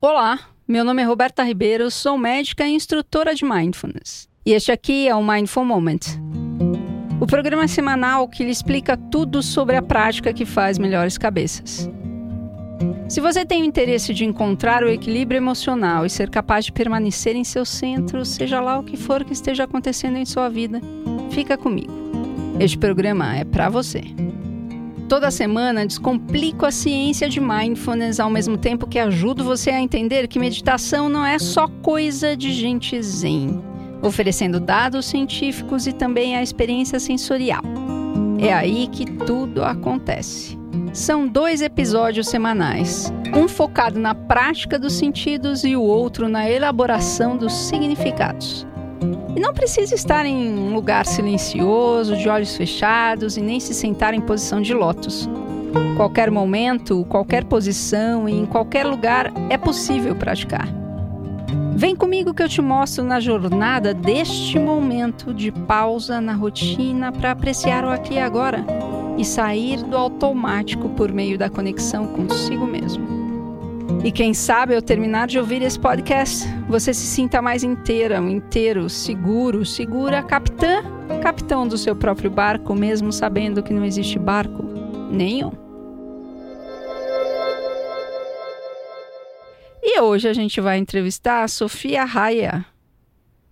Olá, meu nome é Roberta Ribeiro, sou médica e instrutora de Mindfulness. E este aqui é o Mindful Moment. O programa semanal que lhe explica tudo sobre a prática que faz melhores cabeças. Se você tem o interesse de encontrar o equilíbrio emocional e ser capaz de permanecer em seu centro, seja lá o que for que esteja acontecendo em sua vida, fica comigo. Este programa é para você. Toda semana descomplico a ciência de mindfulness ao mesmo tempo que ajudo você a entender que meditação não é só coisa de gente zen, oferecendo dados científicos e também a experiência sensorial. É aí que tudo acontece. São dois episódios semanais, um focado na prática dos sentidos e o outro na elaboração dos significados. E não precisa estar em um lugar silencioso, de olhos fechados e nem se sentar em posição de lótus. Qualquer momento, qualquer posição e em qualquer lugar é possível praticar. Vem comigo que eu te mostro na jornada deste momento de pausa na rotina para apreciar o aqui e agora e sair do automático por meio da conexão consigo mesmo. E quem sabe ao terminar de ouvir esse podcast, você se sinta mais inteira, inteiro, seguro, segura, capitã, capitão do seu próprio barco, mesmo sabendo que não existe barco nenhum. E hoje a gente vai entrevistar a Sofia Raia,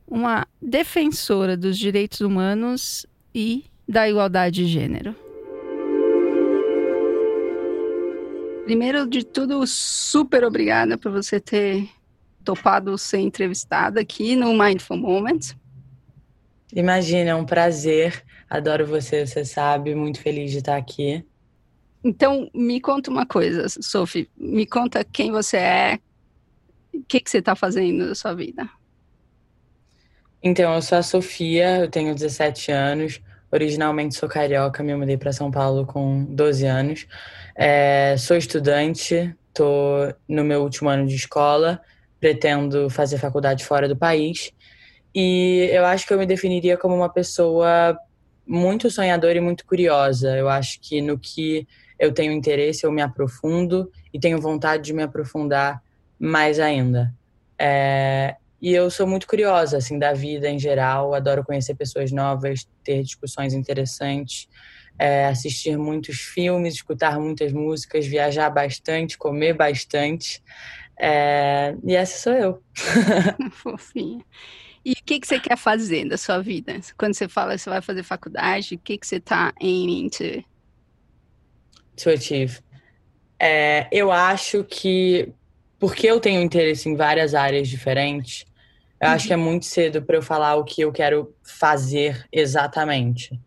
uma defensora dos direitos humanos e da igualdade de gênero. Primeiro de tudo, super obrigada por você ter topado ser entrevistada aqui no Mindful Moment. Imagina, é um prazer. Adoro você, você sabe. Muito feliz de estar aqui. Então, me conta uma coisa, Sophie. Me conta quem você é, o que, que você está fazendo na sua vida. Então, eu sou a Sofia, eu tenho 17 anos. Originalmente sou carioca, me mudei para São Paulo com 12 anos. É, sou estudante, estou no meu último ano de escola, pretendo fazer faculdade fora do país. E eu acho que eu me definiria como uma pessoa muito sonhadora e muito curiosa. Eu acho que no que eu tenho interesse, eu me aprofundo e tenho vontade de me aprofundar mais ainda. É, e eu sou muito curiosa, assim, da vida em geral. Adoro conhecer pessoas novas, ter discussões interessantes é, assistir muitos filmes, escutar muitas músicas, viajar bastante, comer bastante. É, e essa sou eu. Fofinha. E o que, que você quer fazer da sua vida? Quando você fala que você vai fazer faculdade, o que, que você está aiming to? To achieve. É, eu acho que, porque eu tenho interesse em várias áreas diferentes, eu uhum. acho que é muito cedo para eu falar o que eu quero fazer exatamente.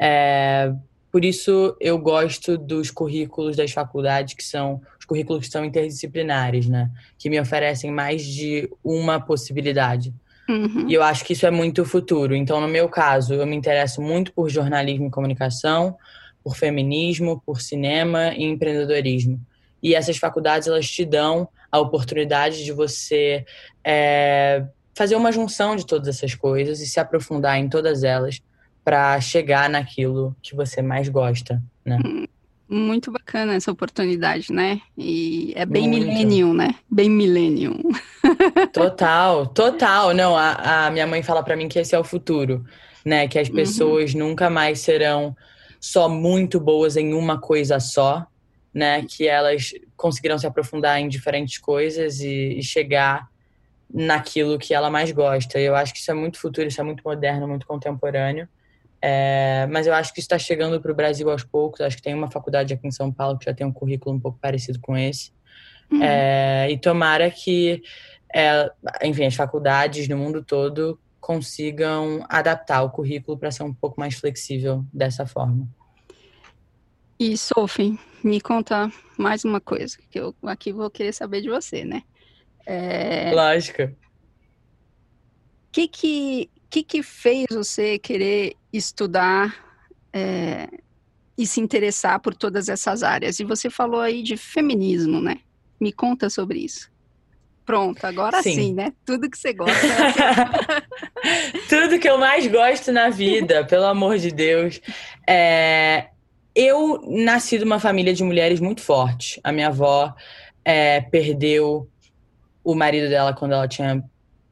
É, por isso eu gosto dos currículos das faculdades que são os currículos que são interdisciplinares, né? Que me oferecem mais de uma possibilidade. Uhum. E eu acho que isso é muito futuro. Então, no meu caso, eu me interesso muito por jornalismo e comunicação, por feminismo, por cinema e empreendedorismo. E essas faculdades elas te dão a oportunidade de você é, fazer uma junção de todas essas coisas e se aprofundar em todas elas para chegar naquilo que você mais gosta, né? Muito bacana essa oportunidade, né? E é bem Muito. millennium, né? Bem millennium. Total, total. Não, a, a minha mãe fala para mim que esse é o futuro, né? Que as uhum. pessoas uhum. nunca mais serão só muito boas em uma coisa só, né? Que elas conseguirão se aprofundar em diferentes coisas e, e chegar naquilo que ela mais gosta. Eu acho que isso é muito futuro, isso é muito moderno, muito contemporâneo. É, mas eu acho que está chegando para o Brasil aos poucos. Acho que tem uma faculdade aqui em São Paulo que já tem um currículo um pouco parecido com esse. Uhum. É, e tomara que, é, enfim, as faculdades no mundo todo consigam adaptar o currículo para ser um pouco mais flexível dessa forma. E, Sophie, me conta mais uma coisa, que eu aqui vou querer saber de você, né? É... Lógico. O que que, que que fez você querer estudar é, e se interessar por todas essas áreas. E você falou aí de feminismo, né? Me conta sobre isso. Pronto, agora sim, sim né? Tudo que você gosta. Tudo que eu mais gosto na vida, pelo amor de Deus. É, eu nasci de uma família de mulheres muito forte. A minha avó é, perdeu o marido dela quando ela tinha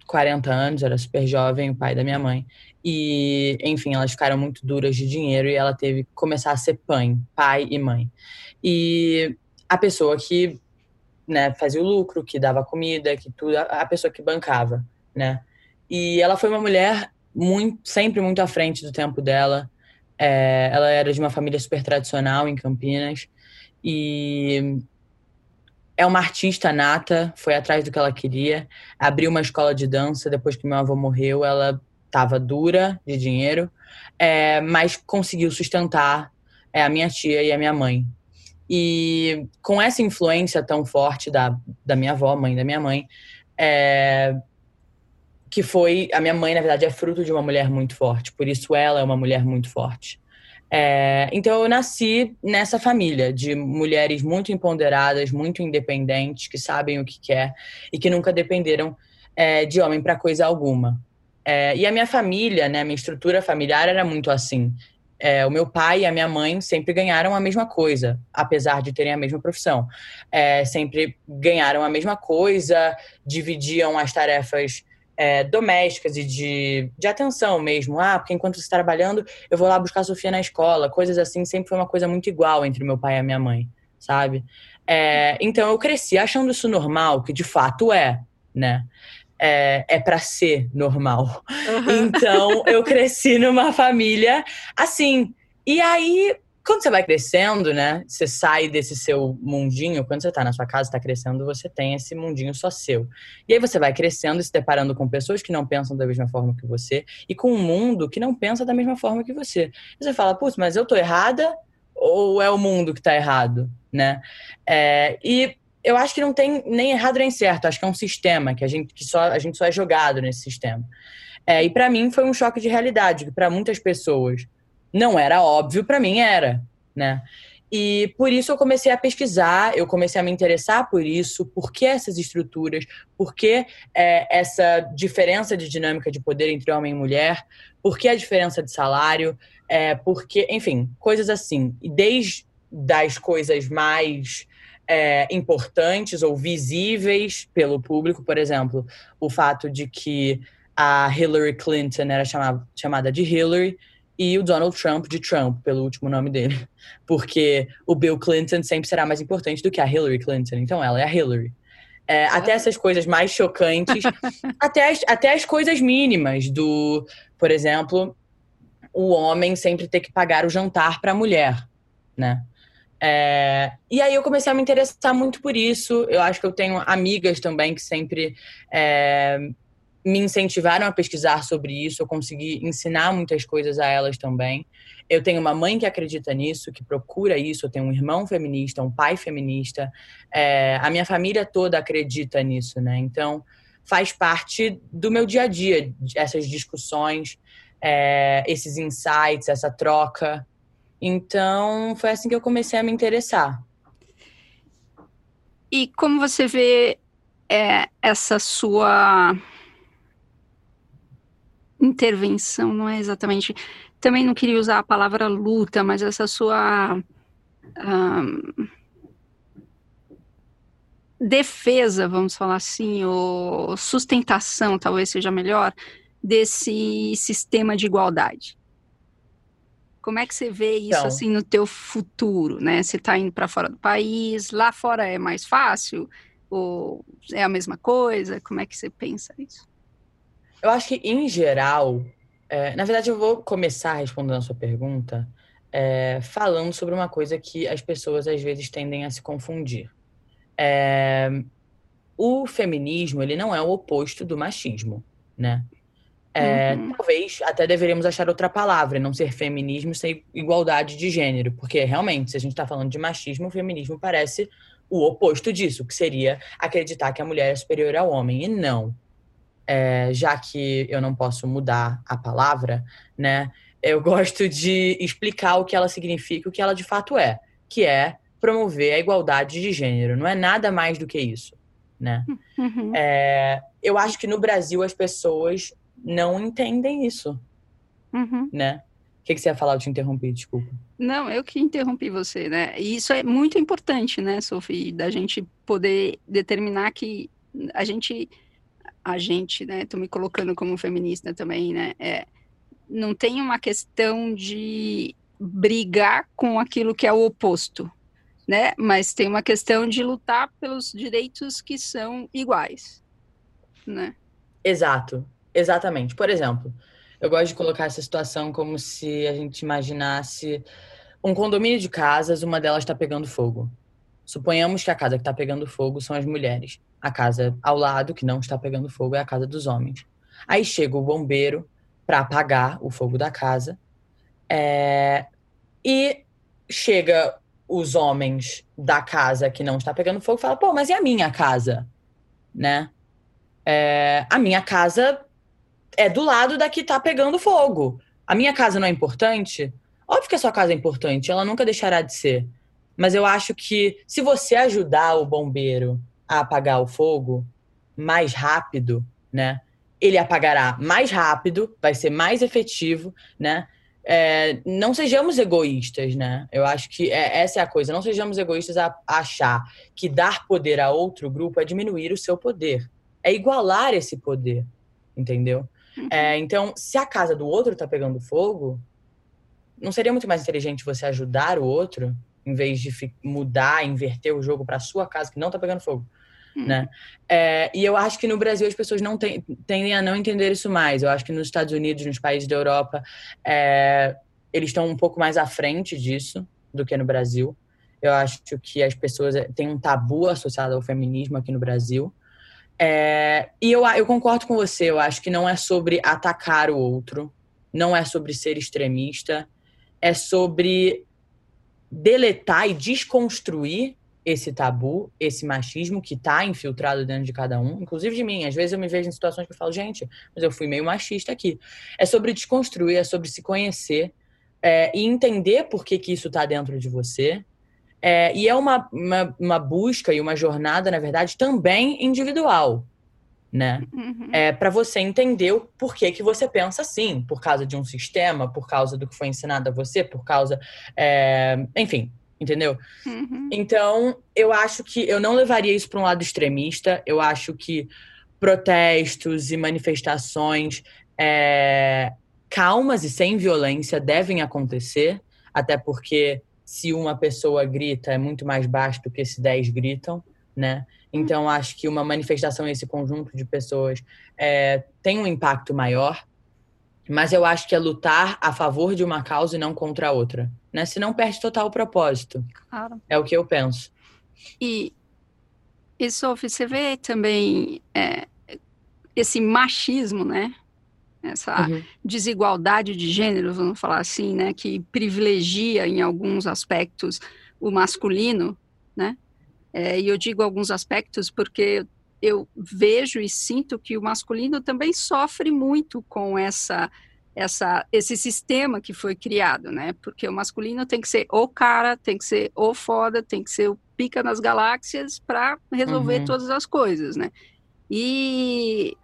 40 anos, era super jovem, o pai da minha mãe. E, enfim, elas ficaram muito duras de dinheiro e ela teve que começar a ser pai, pai e mãe. E a pessoa que né, fazia o lucro, que dava comida, que tudo, a pessoa que bancava, né? E ela foi uma mulher muito, sempre muito à frente do tempo dela. É, ela era de uma família super tradicional em Campinas e é uma artista nata, foi atrás do que ela queria, abriu uma escola de dança depois que meu avô morreu. Ela estava dura de dinheiro, é, mas conseguiu sustentar é, a minha tia e a minha mãe. E com essa influência tão forte da, da minha avó, mãe da minha mãe, é, que foi. A minha mãe, na verdade, é fruto de uma mulher muito forte, por isso ela é uma mulher muito forte. É, então eu nasci nessa família de mulheres muito empoderadas, muito independentes, que sabem o que quer e que nunca dependeram é, de homem para coisa alguma. É, e a minha família, né, minha estrutura familiar era muito assim. É, o meu pai e a minha mãe sempre ganharam a mesma coisa, apesar de terem a mesma profissão. É, sempre ganharam a mesma coisa, dividiam as tarefas é, domésticas e de, de atenção mesmo. Ah, porque enquanto você está trabalhando, eu vou lá buscar a Sofia na escola. Coisas assim, sempre foi uma coisa muito igual entre meu pai e a minha mãe, sabe? É, então eu cresci achando isso normal, que de fato é, né? é, é para ser normal. Uhum. Então, eu cresci numa família assim. E aí, quando você vai crescendo, né? Você sai desse seu mundinho. Quando você tá na sua casa, tá crescendo, você tem esse mundinho só seu. E aí você vai crescendo se deparando com pessoas que não pensam da mesma forma que você e com um mundo que não pensa da mesma forma que você. E você fala, putz, mas eu tô errada ou é o mundo que tá errado, né? É, e eu acho que não tem nem errado nem certo. Acho que é um sistema que a gente que só a gente só é jogado nesse sistema. É, e para mim foi um choque de realidade que para muitas pessoas não era óbvio, para mim era, né? E por isso eu comecei a pesquisar, eu comecei a me interessar por isso, por que essas estruturas, por que é, essa diferença de dinâmica de poder entre homem e mulher, por que a diferença de salário, é, porque, enfim, coisas assim. E desde das coisas mais é, importantes ou visíveis pelo público, por exemplo, o fato de que a Hillary Clinton era chamada, chamada de Hillary e o Donald Trump de Trump, pelo último nome dele. Porque o Bill Clinton sempre será mais importante do que a Hillary Clinton. Então ela é a Hillary. É, até essas coisas mais chocantes, até, as, até as coisas mínimas do, por exemplo, o homem sempre ter que pagar o jantar para a mulher, né? É, e aí eu comecei a me interessar muito por isso. Eu acho que eu tenho amigas também que sempre é, me incentivaram a pesquisar sobre isso. Eu consegui ensinar muitas coisas a elas também. Eu tenho uma mãe que acredita nisso, que procura isso. Eu tenho um irmão feminista, um pai feminista. É, a minha família toda acredita nisso, né? Então faz parte do meu dia a dia essas discussões, é, esses insights, essa troca. Então, foi assim que eu comecei a me interessar. E como você vê é, essa sua intervenção, não é exatamente. Também não queria usar a palavra luta, mas essa sua. Um, defesa, vamos falar assim, ou sustentação, talvez seja melhor, desse sistema de igualdade. Como é que você vê isso então, assim no teu futuro, né? Você está indo para fora do país, lá fora é mais fácil ou é a mesma coisa? Como é que você pensa isso? Eu acho que em geral, é, na verdade eu vou começar respondendo a sua pergunta é, falando sobre uma coisa que as pessoas às vezes tendem a se confundir. É, o feminismo ele não é o oposto do machismo, né? É, uhum. Talvez até deveríamos achar outra palavra, não ser feminismo sem igualdade de gênero, porque realmente, se a gente está falando de machismo, o feminismo parece o oposto disso, que seria acreditar que a mulher é superior ao homem, e não. É, já que eu não posso mudar a palavra, né, eu gosto de explicar o que ela significa, o que ela de fato é, que é promover a igualdade de gênero, não é nada mais do que isso. Né? Uhum. É, eu acho que no Brasil as pessoas não entendem isso. Uhum. Né? O que, que, você ia falar? Eu te interrompi, desculpa. Não, eu que interrompi você, né? E isso é muito importante, né, Sophie, da gente poder determinar que a gente, a gente, né? Tô me colocando como feminista também, né? É, não tem uma questão de brigar com aquilo que é o oposto, né? Mas tem uma questão de lutar pelos direitos que são iguais, né? Exato, exatamente. Por exemplo, eu gosto de colocar essa situação como se a gente imaginasse um condomínio de casas, uma delas está pegando fogo. Suponhamos que a casa que está pegando fogo são as mulheres. A casa ao lado, que não está pegando fogo, é a casa dos homens. Aí chega o bombeiro para apagar o fogo da casa. É... E chega os homens da casa que não está pegando fogo e fala, pô, mas e a minha casa? Né? É, a minha casa é do lado da que está pegando fogo. A minha casa não é importante? Óbvio que a sua casa é importante, ela nunca deixará de ser. Mas eu acho que se você ajudar o bombeiro a apagar o fogo mais rápido, né? Ele apagará mais rápido, vai ser mais efetivo, né? é, não sejamos egoístas, né? Eu acho que é, essa é a coisa. Não sejamos egoístas a, a achar que dar poder a outro grupo é diminuir o seu poder. É igualar esse poder, entendeu? Uhum. É, então, se a casa do outro tá pegando fogo, não seria muito mais inteligente você ajudar o outro, em vez de mudar, inverter o jogo para sua casa que não tá pegando fogo? Hum. Né? É, e eu acho que no Brasil as pessoas não tem, tendem a não entender isso mais. Eu acho que nos Estados Unidos, nos países da Europa, é, eles estão um pouco mais à frente disso do que no Brasil. Eu acho que as pessoas é, têm um tabu associado ao feminismo aqui no Brasil. É, e eu, eu concordo com você, eu acho que não é sobre atacar o outro, não é sobre ser extremista, é sobre deletar e desconstruir esse tabu, esse machismo que está infiltrado dentro de cada um, inclusive de mim. Às vezes eu me vejo em situações que eu falo, gente, mas eu fui meio machista aqui. É sobre desconstruir, é sobre se conhecer é, e entender por que, que isso está dentro de você. É, e é uma, uma, uma, busca e uma jornada, na verdade, também individual, né? Uhum. É para você entender o porquê que você pensa assim, por causa de um sistema, por causa do que foi ensinado a você, por causa, é, enfim, entendeu? Uhum. Então, eu acho que eu não levaria isso para um lado extremista. Eu acho que protestos e manifestações é, calmas e sem violência devem acontecer, até porque se uma pessoa grita é muito mais baixo do que se dez gritam, né? Então, acho que uma manifestação, esse conjunto de pessoas, é, tem um impacto maior. Mas eu acho que é lutar a favor de uma causa e não contra a outra. Né? Senão perde total o propósito. Claro. É o que eu penso. E, e Sophie, você vê também é, esse machismo, né? Essa uhum. desigualdade de gênero, vamos falar assim, né? Que privilegia em alguns aspectos o masculino, né? É, e eu digo alguns aspectos porque eu vejo e sinto que o masculino também sofre muito com essa essa esse sistema que foi criado, né? Porque o masculino tem que ser o cara, tem que ser o foda, tem que ser o pica nas galáxias para resolver uhum. todas as coisas, né? E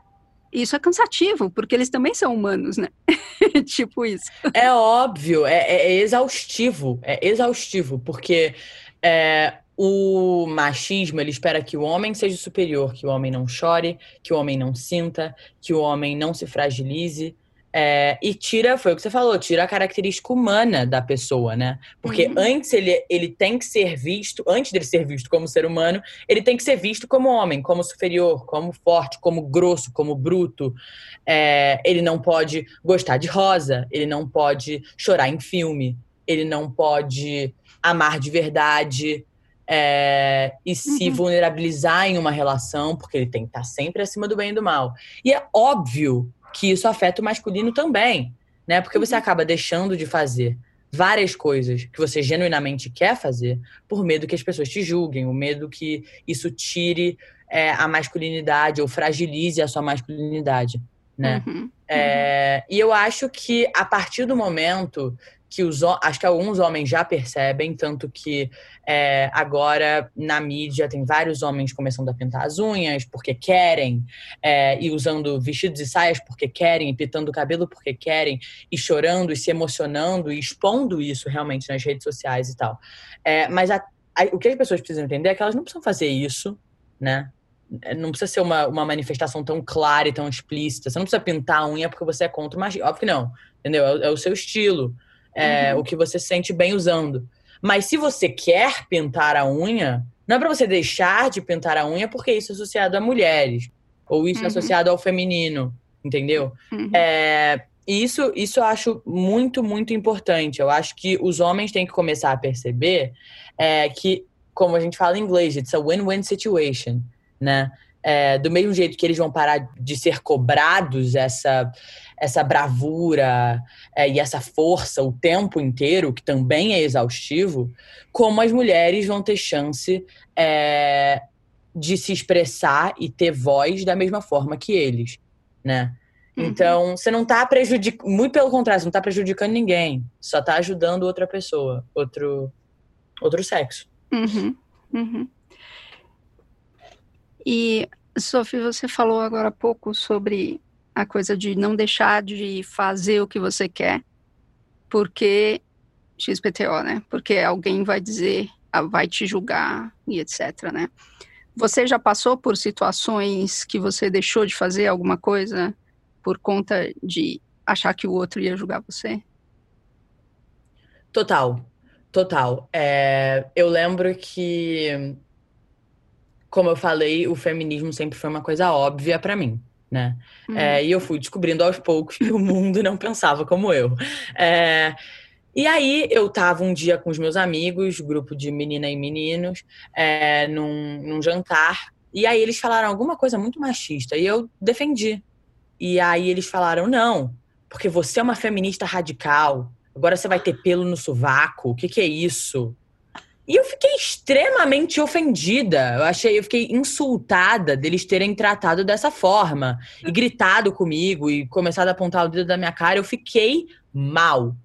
isso é cansativo, porque eles também são humanos, né? tipo isso. É óbvio, é, é, exaustivo, é exaustivo, porque é, o machismo, ele espera que o homem seja superior, que o homem não chore, que o homem não sinta, que o homem não se fragilize. É, e tira, foi o que você falou, tira a característica humana da pessoa, né? Porque uhum. antes ele, ele tem que ser visto, antes dele ser visto como ser humano, ele tem que ser visto como homem, como superior, como forte, como grosso, como bruto. É, ele não pode gostar de rosa, ele não pode chorar em filme, ele não pode amar de verdade é, e se uhum. vulnerabilizar em uma relação, porque ele tem que estar sempre acima do bem e do mal. E é óbvio que isso afeta o masculino também, né? Porque você uhum. acaba deixando de fazer várias coisas que você genuinamente quer fazer por medo que as pessoas te julguem, o medo que isso tire é, a masculinidade ou fragilize a sua masculinidade, né? Uhum. É, e eu acho que a partir do momento que os acho que alguns homens já percebem, tanto que é, agora na mídia tem vários homens começando a pintar as unhas porque querem, é, e usando vestidos e saias porque querem, e pintando o cabelo porque querem, e chorando e se emocionando e expondo isso realmente nas redes sociais e tal. É, mas a, a, o que as pessoas precisam entender é que elas não precisam fazer isso, né? É, não precisa ser uma, uma manifestação tão clara e tão explícita. Você não precisa pintar a unha porque você é contra o machismo. Óbvio que não. Entendeu? É, é o seu estilo. É uhum. o que você sente bem usando. Mas se você quer pintar a unha, não é para você deixar de pintar a unha porque isso é associado a mulheres. Ou isso é uhum. é associado ao feminino. Entendeu? Uhum. É, isso, isso eu acho muito, muito importante. Eu acho que os homens têm que começar a perceber é, que, como a gente fala em inglês, it's a win-win situation né? É, do mesmo jeito que eles vão parar de ser cobrados essa, essa bravura é, e essa força o tempo inteiro, que também é exaustivo, como as mulheres vão ter chance é, de se expressar e ter voz da mesma forma que eles, né? Uhum. Então, você não está prejudicando, muito pelo contrário, você não está prejudicando ninguém, só está ajudando outra pessoa, outro, outro sexo. Uhum. Uhum. E, Sophie, você falou agora há pouco sobre a coisa de não deixar de fazer o que você quer, porque XPTO, né? Porque alguém vai dizer, ah, vai te julgar e etc, né? Você já passou por situações que você deixou de fazer alguma coisa por conta de achar que o outro ia julgar você? Total, total. É, eu lembro que como eu falei, o feminismo sempre foi uma coisa óbvia para mim. Né? Uhum. É, e eu fui descobrindo aos poucos que o mundo não pensava como eu. É, e aí eu tava um dia com os meus amigos, grupo de menina e meninos, é, num, num jantar, e aí eles falaram alguma coisa muito machista, e eu defendi. E aí eles falaram, não, porque você é uma feminista radical, agora você vai ter pelo no sovaco, o que, que é isso? E eu fiquei extremamente ofendida. Eu achei, eu fiquei insultada deles terem tratado dessa forma e gritado comigo e começado a apontar o dedo da minha cara. Eu fiquei mal.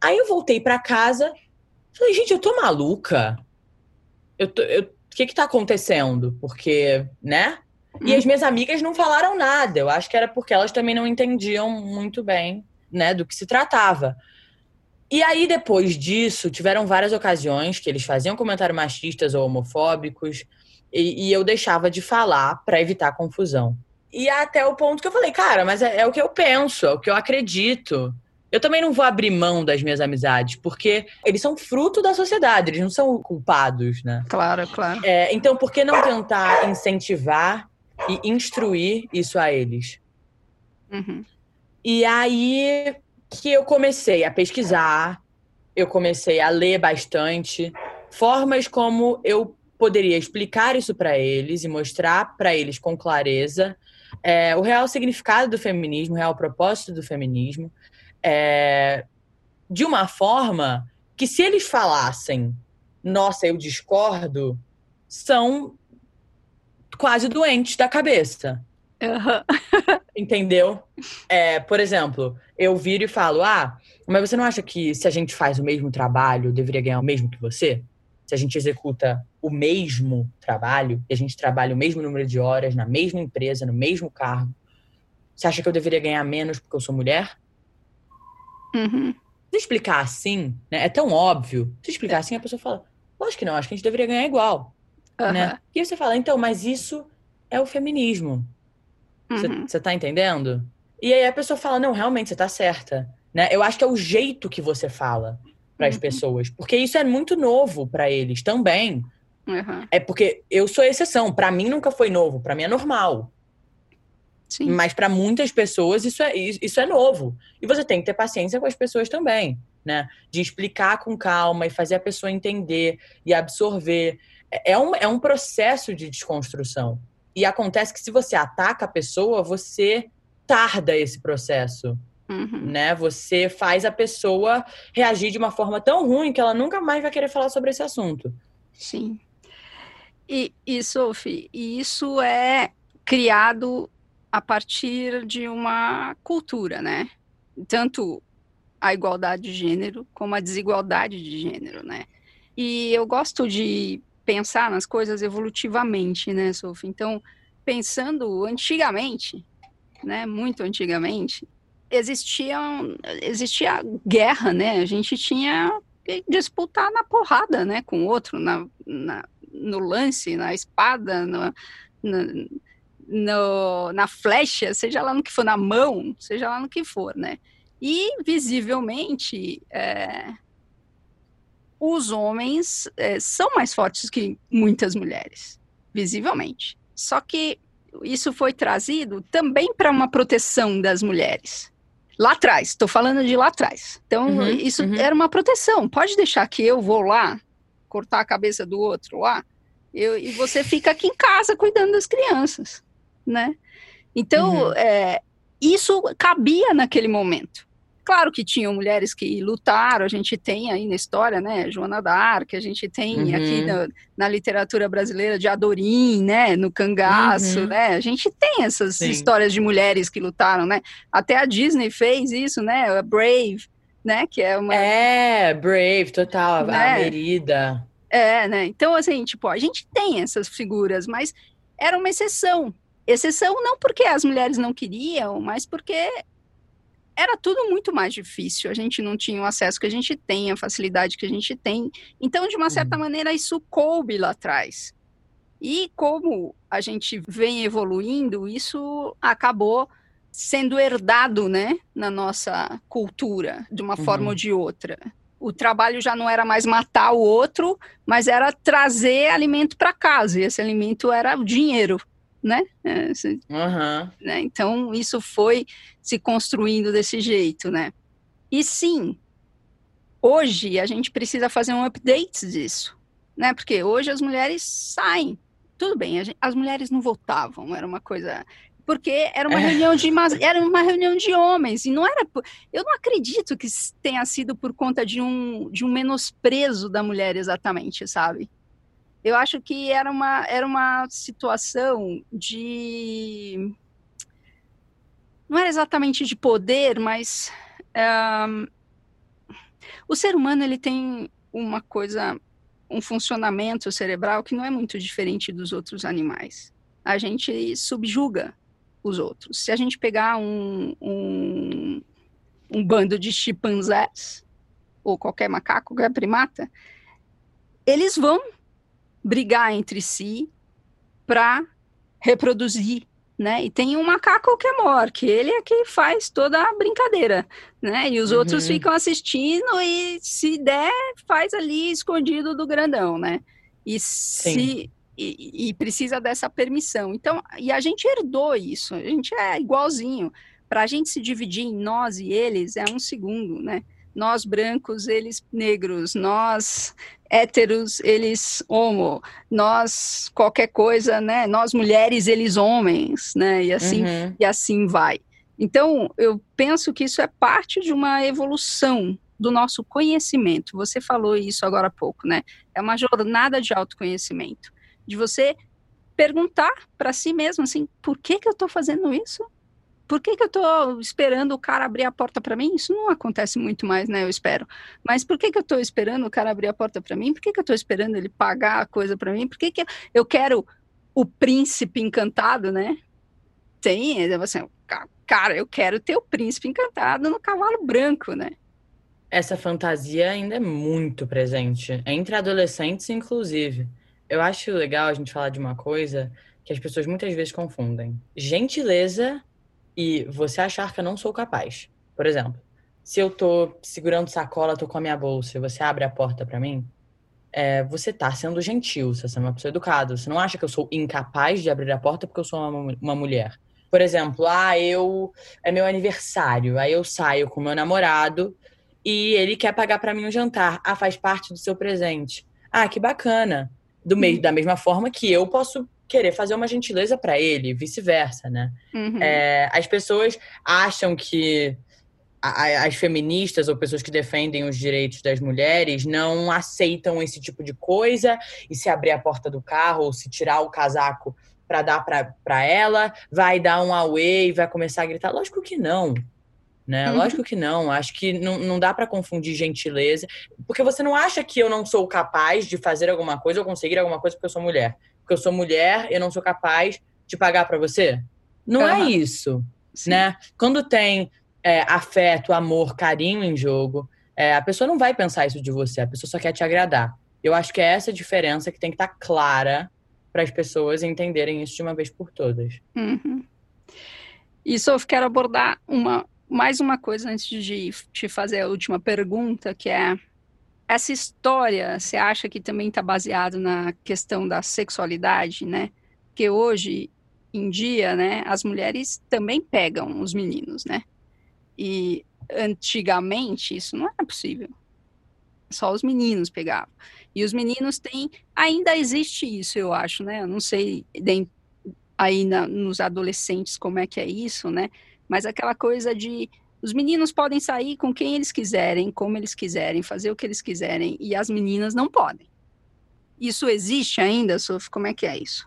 Aí eu voltei para casa, falei, gente, eu tô maluca. Eu tô, eu, o que que tá acontecendo? Porque, né? E as minhas amigas não falaram nada. Eu acho que era porque elas também não entendiam muito bem, né, do que se tratava. E aí, depois disso, tiveram várias ocasiões que eles faziam comentários machistas ou homofóbicos e, e eu deixava de falar para evitar confusão. E até o ponto que eu falei, cara, mas é, é, o que eu penso, é o que eu acredito. Eu também não vou abrir mão das minhas amizades, porque eles são fruto da sociedade, eles não são culpados, né? Claro, claro. É, então, por que não tentar incentivar e instruir isso a eles? Uhum. E aí, que eu comecei a pesquisar, eu comecei a ler bastante formas como eu poderia explicar isso para eles e mostrar para eles com clareza é, o real significado do feminismo, o real propósito do feminismo, é, de uma forma que se eles falassem, nossa, eu discordo, são quase doentes da cabeça. Uhum. Entendeu? É, por exemplo, eu viro e falo: Ah, mas você não acha que se a gente faz o mesmo trabalho, eu deveria ganhar o mesmo que você? Se a gente executa o mesmo trabalho, e a gente trabalha o mesmo número de horas, na mesma empresa, no mesmo cargo, você acha que eu deveria ganhar menos porque eu sou mulher? Uhum. Se explicar assim, né, é tão óbvio. Se explicar assim, a pessoa fala: Lógico que não, acho que a gente deveria ganhar igual. Uhum. Né? E aí você fala: Então, mas isso é o feminismo. Você uhum. tá entendendo? E aí a pessoa fala: não, realmente, você tá certa. Né? Eu acho que é o jeito que você fala para as uhum. pessoas. Porque isso é muito novo para eles também. Uhum. É porque eu sou exceção. Para mim nunca foi novo. Para mim é normal. Sim. Mas para muitas pessoas isso é, isso é novo. E você tem que ter paciência com as pessoas também. Né? De explicar com calma e fazer a pessoa entender e absorver. É, é um, é um processo de desconstrução. E acontece que se você ataca a pessoa, você tarda esse processo. Uhum. Né? Você faz a pessoa reagir de uma forma tão ruim que ela nunca mais vai querer falar sobre esse assunto. Sim. E, e Sophie, isso é criado a partir de uma cultura, né? Tanto a igualdade de gênero como a desigualdade de gênero, né? E eu gosto de pensar nas coisas evolutivamente, né, Sophie? Então, pensando antigamente, né, muito antigamente, existia, existia guerra, né? A gente tinha que disputar na porrada, né, com o outro, na, na no lance, na espada, no, no, no, na flecha, seja lá no que for, na mão, seja lá no que for, né? E, visivelmente, é, os homens é, são mais fortes que muitas mulheres, visivelmente. Só que isso foi trazido também para uma proteção das mulheres. Lá atrás, estou falando de lá atrás. Então, uhum, isso uhum. era uma proteção. Pode deixar que eu vou lá cortar a cabeça do outro lá, eu, e você fica aqui em casa cuidando das crianças, né? Então, uhum. é, isso cabia naquele momento. Claro que tinham mulheres que lutaram, a gente tem aí na história, né, Joana d'Arc, a gente tem uhum. aqui na, na, literatura brasileira de Adorim, né, no Cangaço, uhum. né, a gente tem essas Sim. histórias de mulheres que lutaram, né, até a Disney fez isso, né, a Brave, né, que é uma... É, Brave, total, né? a Merida. É, né, então assim, tipo, a gente tem essas figuras, mas era uma exceção, exceção não porque as mulheres não queriam, mas porque era tudo muito mais difícil. A gente não tinha o acesso que a gente tem, a facilidade que a gente tem. Então, de uma certa uhum. maneira, isso coube lá atrás. E como a gente vem evoluindo, isso acabou sendo herdado, né, na nossa cultura, de uma uhum. forma ou de outra. O trabalho já não era mais matar o outro, mas era trazer alimento para casa. E esse alimento era o dinheiro né? Uhum. né? Então, isso foi se construindo desse jeito, né? E sim, hoje a gente precisa fazer um update disso, né? Porque hoje as mulheres saem. Tudo bem, gente, as mulheres não votavam, era uma coisa porque era uma é. reunião de era uma reunião de homens e não era eu não acredito que tenha sido por conta de um de um menosprezo da mulher exatamente sabe eu acho que era uma, era uma situação de. Não era exatamente de poder, mas. Um, o ser humano ele tem uma coisa, um funcionamento cerebral que não é muito diferente dos outros animais. A gente subjuga os outros. Se a gente pegar um, um, um bando de chimpanzés, ou qualquer macaco, qualquer primata, eles vão brigar entre si para reproduzir, né? E tem um macaco que é maior, que ele é que faz toda a brincadeira, né? E os uhum. outros ficam assistindo e se der, faz ali escondido do grandão, né? E se e, e, precisa dessa permissão. Então, e a gente herdou isso, a gente é igualzinho. Para a gente se dividir em nós e eles é um segundo, né? Nós brancos, eles negros, nós héteros, eles homo, nós qualquer coisa, né? Nós mulheres, eles homens, né? E assim, uhum. e assim vai. Então, eu penso que isso é parte de uma evolução do nosso conhecimento. Você falou isso agora há pouco, né? É uma jornada de autoconhecimento, de você perguntar para si mesmo assim, por que que eu estou fazendo isso? Por que, que eu estou esperando o cara abrir a porta para mim? Isso não acontece muito mais, né? Eu espero. Mas por que, que eu estou esperando o cara abrir a porta para mim? Por que, que eu estou esperando ele pagar a coisa para mim? Por que, que eu quero o príncipe encantado, né? Tem, assim, cara, eu quero ter o príncipe encantado no cavalo branco, né? Essa fantasia ainda é muito presente, entre adolescentes, inclusive. Eu acho legal a gente falar de uma coisa que as pessoas muitas vezes confundem: gentileza e você achar que eu não sou capaz. Por exemplo, se eu tô segurando sacola, tô com a minha bolsa e você abre a porta para mim, é, você tá sendo gentil, você é uma pessoa educada. Você não acha que eu sou incapaz de abrir a porta porque eu sou uma, uma mulher. Por exemplo, ah, eu é meu aniversário, aí eu saio com meu namorado e ele quer pagar para mim um jantar. Ah, faz parte do seu presente. Ah, que bacana. Do meio, da mesma forma que eu posso querer fazer uma gentileza para ele, vice-versa, né? Uhum. É, as pessoas acham que as feministas ou pessoas que defendem os direitos das mulheres não aceitam esse tipo de coisa e se abrir a porta do carro ou se tirar o casaco para dar para ela, vai dar um away e vai começar a gritar. Lógico que não. Né? Uhum. Lógico que não. Acho que não, não dá para confundir gentileza. Porque você não acha que eu não sou capaz de fazer alguma coisa ou conseguir alguma coisa porque eu sou mulher porque eu sou mulher, eu não sou capaz de pagar para você. Não uhum. é isso, Sim. né? Quando tem é, afeto, amor, carinho em jogo, é, a pessoa não vai pensar isso de você, a pessoa só quer te agradar. Eu acho que é essa diferença que tem que estar tá clara para as pessoas entenderem isso de uma vez por todas. Uhum. E, Sof, quero abordar uma, mais uma coisa antes de te fazer a última pergunta, que é essa história, você acha que também está baseado na questão da sexualidade, né? Que hoje em dia, né, as mulheres também pegam os meninos, né? E antigamente isso não era possível. Só os meninos pegavam. E os meninos têm. Ainda existe isso, eu acho, né? Eu não sei aí na, nos adolescentes como é que é isso, né? Mas aquela coisa de os meninos podem sair com quem eles quiserem, como eles quiserem, fazer o que eles quiserem, e as meninas não podem. Isso existe ainda, Sof? Como é que é isso?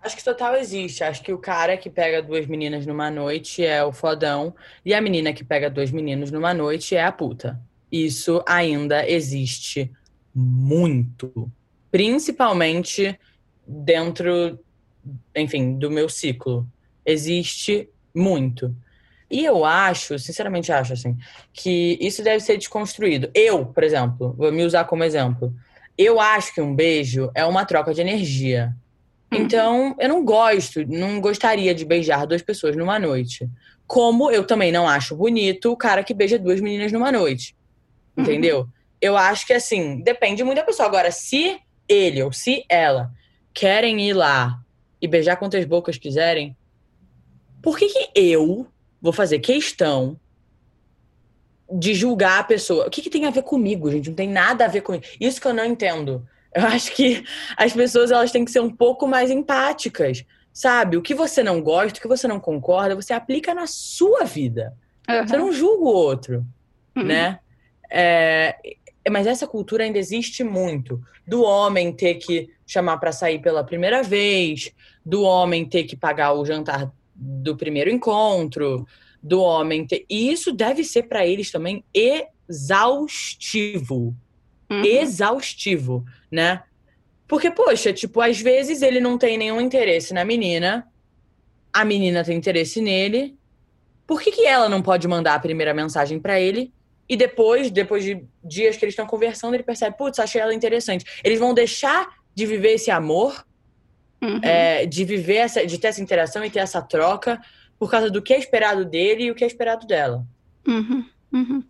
Acho que total existe. Acho que o cara que pega duas meninas numa noite é o fodão, e a menina que pega dois meninos numa noite é a puta. Isso ainda existe muito. Principalmente dentro, enfim, do meu ciclo. Existe muito. E eu acho, sinceramente acho, assim, que isso deve ser desconstruído. Eu, por exemplo, vou me usar como exemplo. Eu acho que um beijo é uma troca de energia. Uhum. Então, eu não gosto, não gostaria de beijar duas pessoas numa noite. Como eu também não acho bonito o cara que beija duas meninas numa noite. Uhum. Entendeu? Uhum. Eu acho que, assim, depende muito da pessoa. Agora, se ele ou se ela querem ir lá e beijar quantas bocas quiserem, por que, que eu vou fazer questão de julgar a pessoa. O que, que, tem a ver comigo, gente? Não tem nada a ver comigo. Isso que eu não entendo. Eu acho que as pessoas elas têm que ser um pouco mais empáticas, sabe? O que você não gosta, o que você não concorda, você aplica na sua vida. Uhum. Você não julga o outro, uhum. né? É, mas essa cultura ainda existe muito. Do homem ter que chamar para sair pela primeira vez, do homem ter que pagar o jantar do primeiro encontro, do homem. Ter... E isso deve ser para eles também exaustivo. Uhum. Exaustivo, né? Porque, poxa, tipo, às vezes ele não tem nenhum interesse na menina, a menina tem interesse nele. Por que, que ela não pode mandar a primeira mensagem para ele? E depois, depois de dias que eles estão conversando, ele percebe, putz, achei ela interessante. Eles vão deixar de viver esse amor Uhum. É, de viver essa, de ter essa interação e ter essa troca por causa do que é esperado dele e o que é esperado dela. Uhum. Uhum.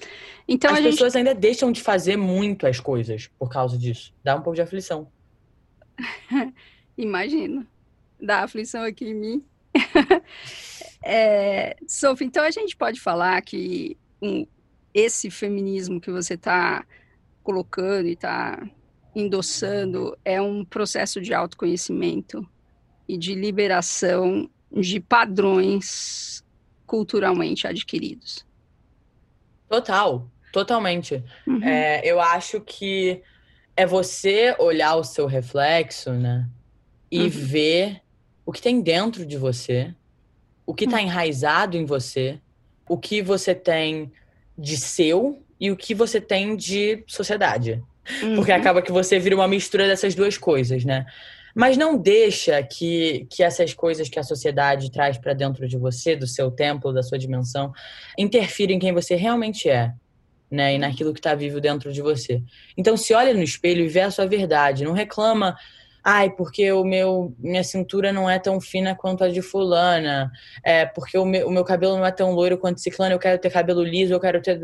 Então as pessoas gente... ainda deixam de fazer muito as coisas por causa disso. Dá um pouco de aflição. Imagino. Dá aflição aqui em mim. é, Sophie, então a gente pode falar que um, esse feminismo que você está colocando e está endossando é um processo de autoconhecimento e de liberação de padrões culturalmente adquiridos. Total, totalmente. Uhum. É, eu acho que é você olhar o seu reflexo, né? E uhum. ver o que tem dentro de você, o que está uhum. enraizado em você, o que você tem de seu e o que você tem de sociedade. Uhum. Porque acaba que você vira uma mistura dessas duas coisas, né? Mas não deixa que, que essas coisas que a sociedade traz para dentro de você, do seu templo, da sua dimensão, interfira em quem você realmente é, né? E naquilo que está vivo dentro de você. Então, se olha no espelho e vê a sua verdade. Não reclama ai, porque o meu minha cintura não é tão fina quanto a de fulana, é porque o meu, o meu cabelo não é tão loiro quanto ciclano, eu quero ter cabelo liso, eu quero ter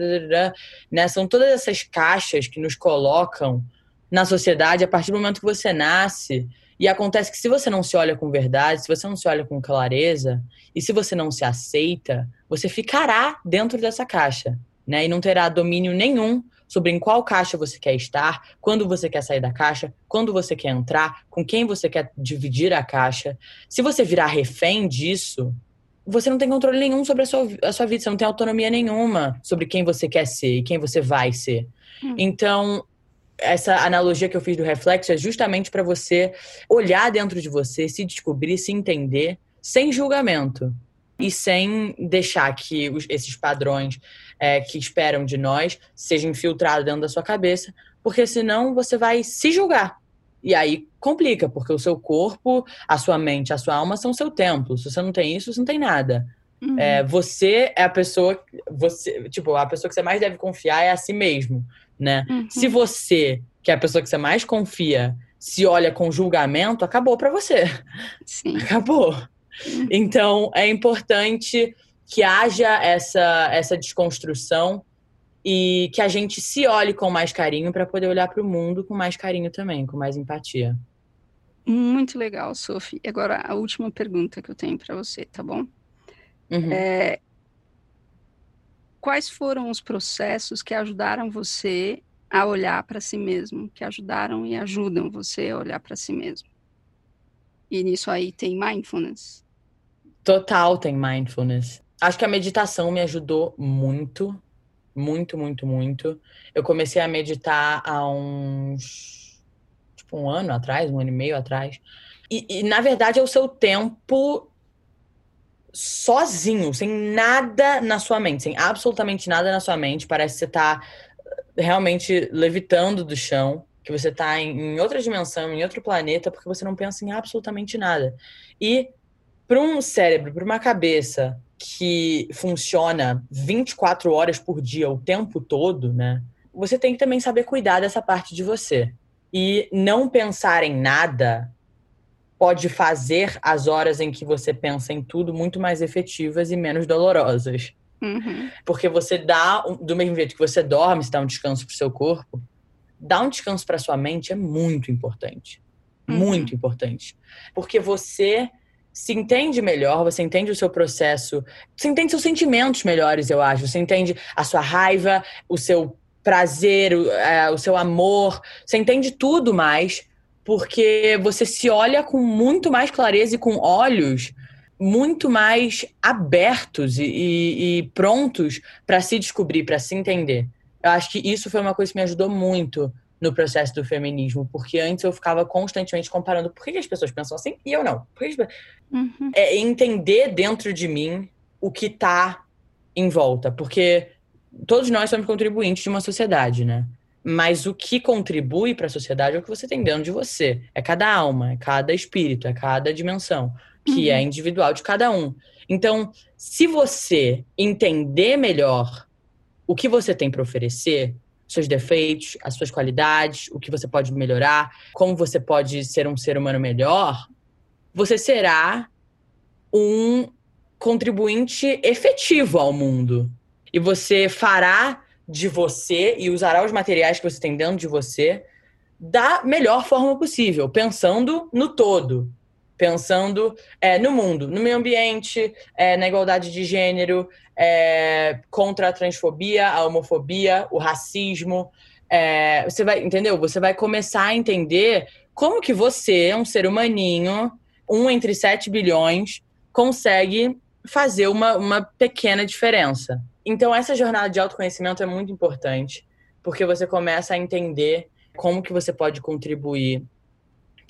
né? São todas essas caixas que nos colocam na sociedade a partir do momento que você nasce. E acontece que se você não se olha com verdade, se você não se olha com clareza, e se você não se aceita, você ficará dentro dessa caixa, né? E não terá domínio nenhum sobre em qual caixa você quer estar, quando você quer sair da caixa, quando você quer entrar, com quem você quer dividir a caixa. Se você virar refém disso, você não tem controle nenhum sobre a sua, a sua vida, você não tem autonomia nenhuma sobre quem você quer ser e quem você vai ser. Hum. Então, essa analogia que eu fiz do reflexo é justamente para você olhar dentro de você, se descobrir, se entender, sem julgamento e sem deixar que os, esses padrões é, que esperam de nós seja infiltrado dentro da sua cabeça, porque senão você vai se julgar. E aí complica, porque o seu corpo, a sua mente, a sua alma são seu templo. Se você não tem isso, você não tem nada. Uhum. É, você é a pessoa, você, tipo, a pessoa que você mais deve confiar é a si mesmo, né? Uhum. Se você, que é a pessoa que você mais confia, se olha com julgamento, acabou para você. Sim. Acabou. Então, é importante que haja essa, essa desconstrução e que a gente se olhe com mais carinho para poder olhar para o mundo com mais carinho também, com mais empatia. Muito legal, Sophie. Agora, a última pergunta que eu tenho para você, tá bom? Uhum. É, quais foram os processos que ajudaram você a olhar para si mesmo, que ajudaram e ajudam você a olhar para si mesmo? E nisso aí tem mindfulness? Total tem mindfulness. Acho que a meditação me ajudou muito, muito, muito, muito. Eu comecei a meditar há uns. Tipo, um ano atrás, um ano e meio atrás. E, e na verdade, é o seu tempo sozinho, sem nada na sua mente, sem absolutamente nada na sua mente. Parece que você tá realmente levitando do chão, que você tá em, em outra dimensão, em outro planeta, porque você não pensa em absolutamente nada. E para um cérebro, para uma cabeça que funciona 24 horas por dia, o tempo todo, né? Você tem que também saber cuidar dessa parte de você. E não pensar em nada pode fazer as horas em que você pensa em tudo muito mais efetivas e menos dolorosas. Uhum. Porque você dá, do mesmo jeito que você dorme, você dá um descanso pro seu corpo, dar um descanso para sua mente é muito importante. Uhum. Muito importante. Porque você se entende melhor, você entende o seu processo, você entende seus sentimentos melhores, eu acho. Você entende a sua raiva, o seu prazer, o, é, o seu amor, você entende tudo mais porque você se olha com muito mais clareza e com olhos muito mais abertos e, e, e prontos para se descobrir, para se entender. Eu acho que isso foi uma coisa que me ajudou muito no processo do feminismo, porque antes eu ficava constantemente comparando por que as pessoas pensam assim e eu não. Por que uhum. É entender dentro de mim o que está em volta, porque todos nós somos contribuintes de uma sociedade, né? Mas o que contribui para a sociedade é o que você tem dentro de você. É cada alma, é cada espírito, é cada dimensão, que uhum. é individual de cada um. Então, se você entender melhor o que você tem para oferecer, seus defeitos, as suas qualidades, o que você pode melhorar, como você pode ser um ser humano melhor, você será um contribuinte efetivo ao mundo. E você fará de você e usará os materiais que você tem dentro de você da melhor forma possível, pensando no todo, pensando é, no mundo, no meio ambiente, é, na igualdade de gênero, é, contra a transfobia, a homofobia, o racismo. É, você vai, entendeu? Você vai começar a entender como que você, um ser humaninho, um entre sete bilhões, consegue fazer uma, uma pequena diferença. Então, essa jornada de autoconhecimento é muito importante, porque você começa a entender como que você pode contribuir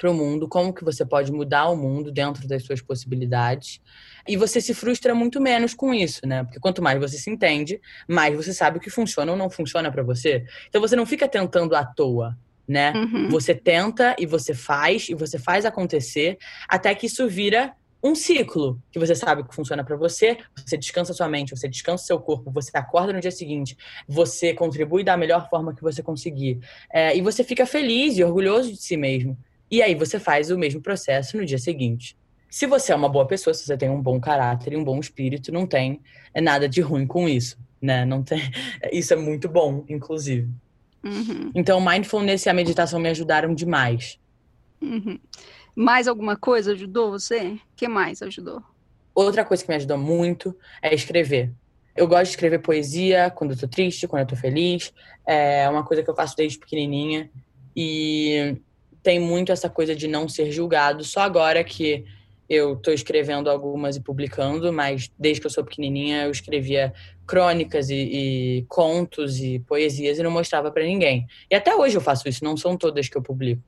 para o mundo, como que você pode mudar o mundo dentro das suas possibilidades. E você se frustra muito menos com isso, né? Porque quanto mais você se entende, mais você sabe o que funciona ou não funciona para você. Então você não fica tentando à toa, né? Uhum. Você tenta e você faz e você faz acontecer até que isso vira um ciclo que você sabe que funciona para você, você descansa sua mente, você descansa seu corpo, você acorda no dia seguinte, você contribui da melhor forma que você conseguir. É, e você fica feliz e orgulhoso de si mesmo. E aí você faz o mesmo processo no dia seguinte. Se você é uma boa pessoa, se você tem um bom caráter e um bom espírito, não tem nada de ruim com isso, né? Não tem. Isso é muito bom, inclusive. Uhum. Então, mindfulness e a meditação me ajudaram demais. Uhum. Mais alguma coisa ajudou você? O que mais ajudou? Outra coisa que me ajudou muito é escrever. Eu gosto de escrever poesia quando eu tô triste, quando eu tô feliz. É uma coisa que eu faço desde pequenininha. E tem muito essa coisa de não ser julgado. Só agora que eu tô escrevendo algumas e publicando, mas desde que eu sou pequenininha eu escrevia crônicas e, e contos e poesias e não mostrava para ninguém. E até hoje eu faço isso, não são todas que eu publico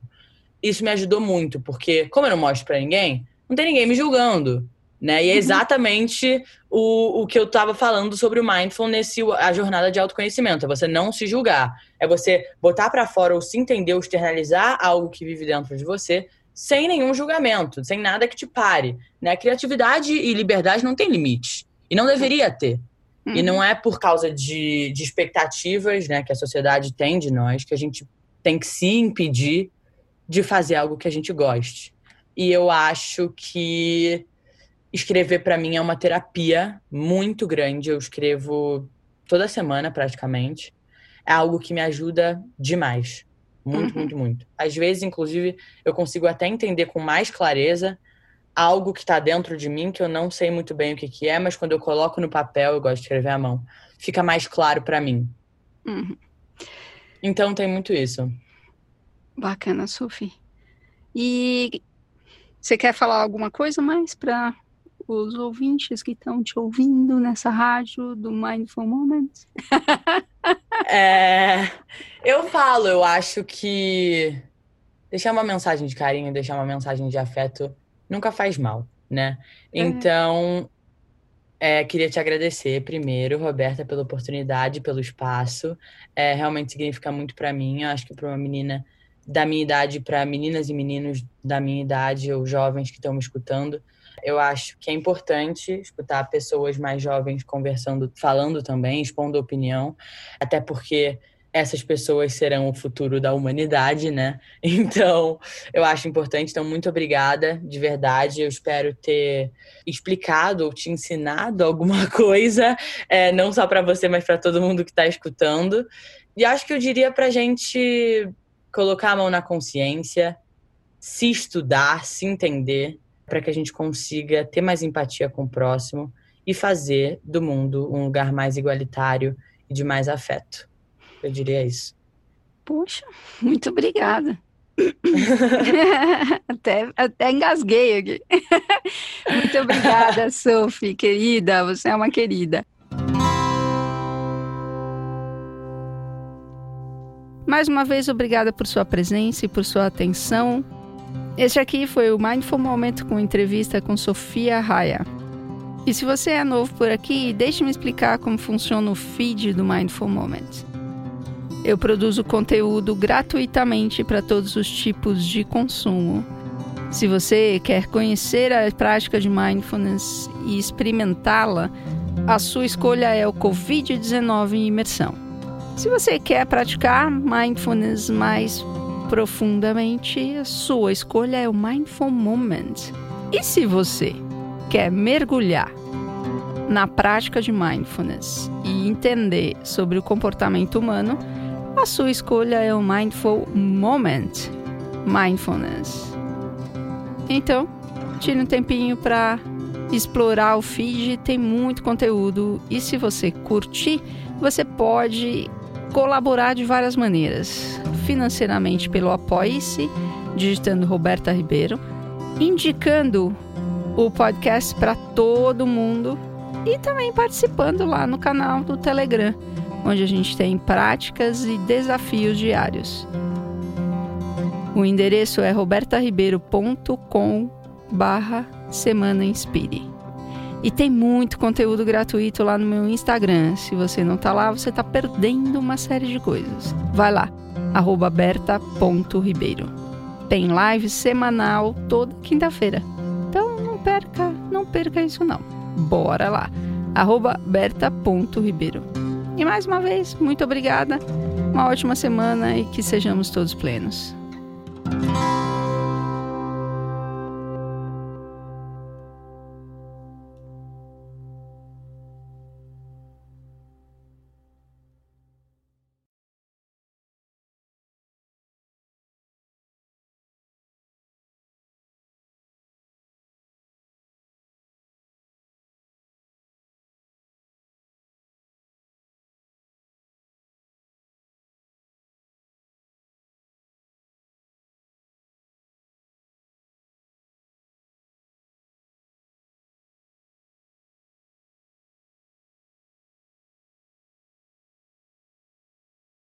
isso me ajudou muito, porque como eu não mostro para ninguém, não tem ninguém me julgando. Né? E é uhum. exatamente o, o que eu estava falando sobre o mindfulness e a jornada de autoconhecimento. É você não se julgar. É você botar para fora ou se entender ou externalizar algo que vive dentro de você sem nenhum julgamento, sem nada que te pare. Né? Criatividade e liberdade não tem limite. E não deveria ter. Uhum. E não é por causa de, de expectativas né, que a sociedade tem de nós que a gente tem que se impedir de fazer algo que a gente goste. E eu acho que escrever para mim é uma terapia muito grande. Eu escrevo toda semana praticamente. É algo que me ajuda demais. Muito, uhum. muito, muito. Às vezes, inclusive, eu consigo até entender com mais clareza algo que está dentro de mim que eu não sei muito bem o que, que é, mas quando eu coloco no papel, eu gosto de escrever à mão, fica mais claro para mim. Uhum. Então tem muito isso. Bacana, Sophie. E você quer falar alguma coisa mais para os ouvintes que estão te ouvindo nessa rádio do Mindful Moments? é, eu falo, eu acho que deixar uma mensagem de carinho, deixar uma mensagem de afeto nunca faz mal, né? É. Então, é, queria te agradecer primeiro, Roberta, pela oportunidade, pelo espaço. É, realmente significa muito para mim. Eu acho que para uma menina da minha idade, para meninas e meninos da minha idade ou jovens que estão me escutando, eu acho que é importante escutar pessoas mais jovens conversando, falando também, expondo opinião, até porque essas pessoas serão o futuro da humanidade, né? Então, eu acho importante. Então, muito obrigada, de verdade. Eu espero ter explicado ou te ensinado alguma coisa, é, não só para você, mas para todo mundo que está escutando. E acho que eu diria para a gente colocar a mão na consciência, se estudar, se entender, para que a gente consiga ter mais empatia com o próximo e fazer do mundo um lugar mais igualitário e de mais afeto. Eu diria isso. Puxa, muito obrigada. até, até engasguei aqui. muito obrigada, Sophie, querida. Você é uma querida. Mais uma vez, obrigada por sua presença e por sua atenção. Este aqui foi o Mindful Momento com entrevista com Sofia Raya. E se você é novo por aqui, deixe-me explicar como funciona o feed do Mindful Moment. Eu produzo conteúdo gratuitamente para todos os tipos de consumo. Se você quer conhecer a prática de mindfulness e experimentá-la, a sua escolha é o Covid-19 em imersão. Se você quer praticar mindfulness mais profundamente, a sua escolha é o Mindful Moment. E se você quer mergulhar na prática de mindfulness e entender sobre o comportamento humano, a sua escolha é o Mindful Moment Mindfulness. Então, tire um tempinho para explorar o feed, tem muito conteúdo e se você curtir, você pode colaborar de várias maneiras. Financeiramente pelo Apoie-se, digitando Roberta Ribeiro, indicando o podcast para todo mundo e também participando lá no canal do Telegram onde a gente tem práticas e desafios diários. O endereço é robertaribeiro.com barra Semana Inspire. E tem muito conteúdo gratuito lá no meu Instagram. Se você não tá lá, você tá perdendo uma série de coisas. Vai lá, berta.ribeiro. Tem live semanal toda quinta-feira. Então não perca, não perca isso não. Bora lá, berta.ribeiro. E mais uma vez, muito obrigada. Uma ótima semana e que sejamos todos plenos.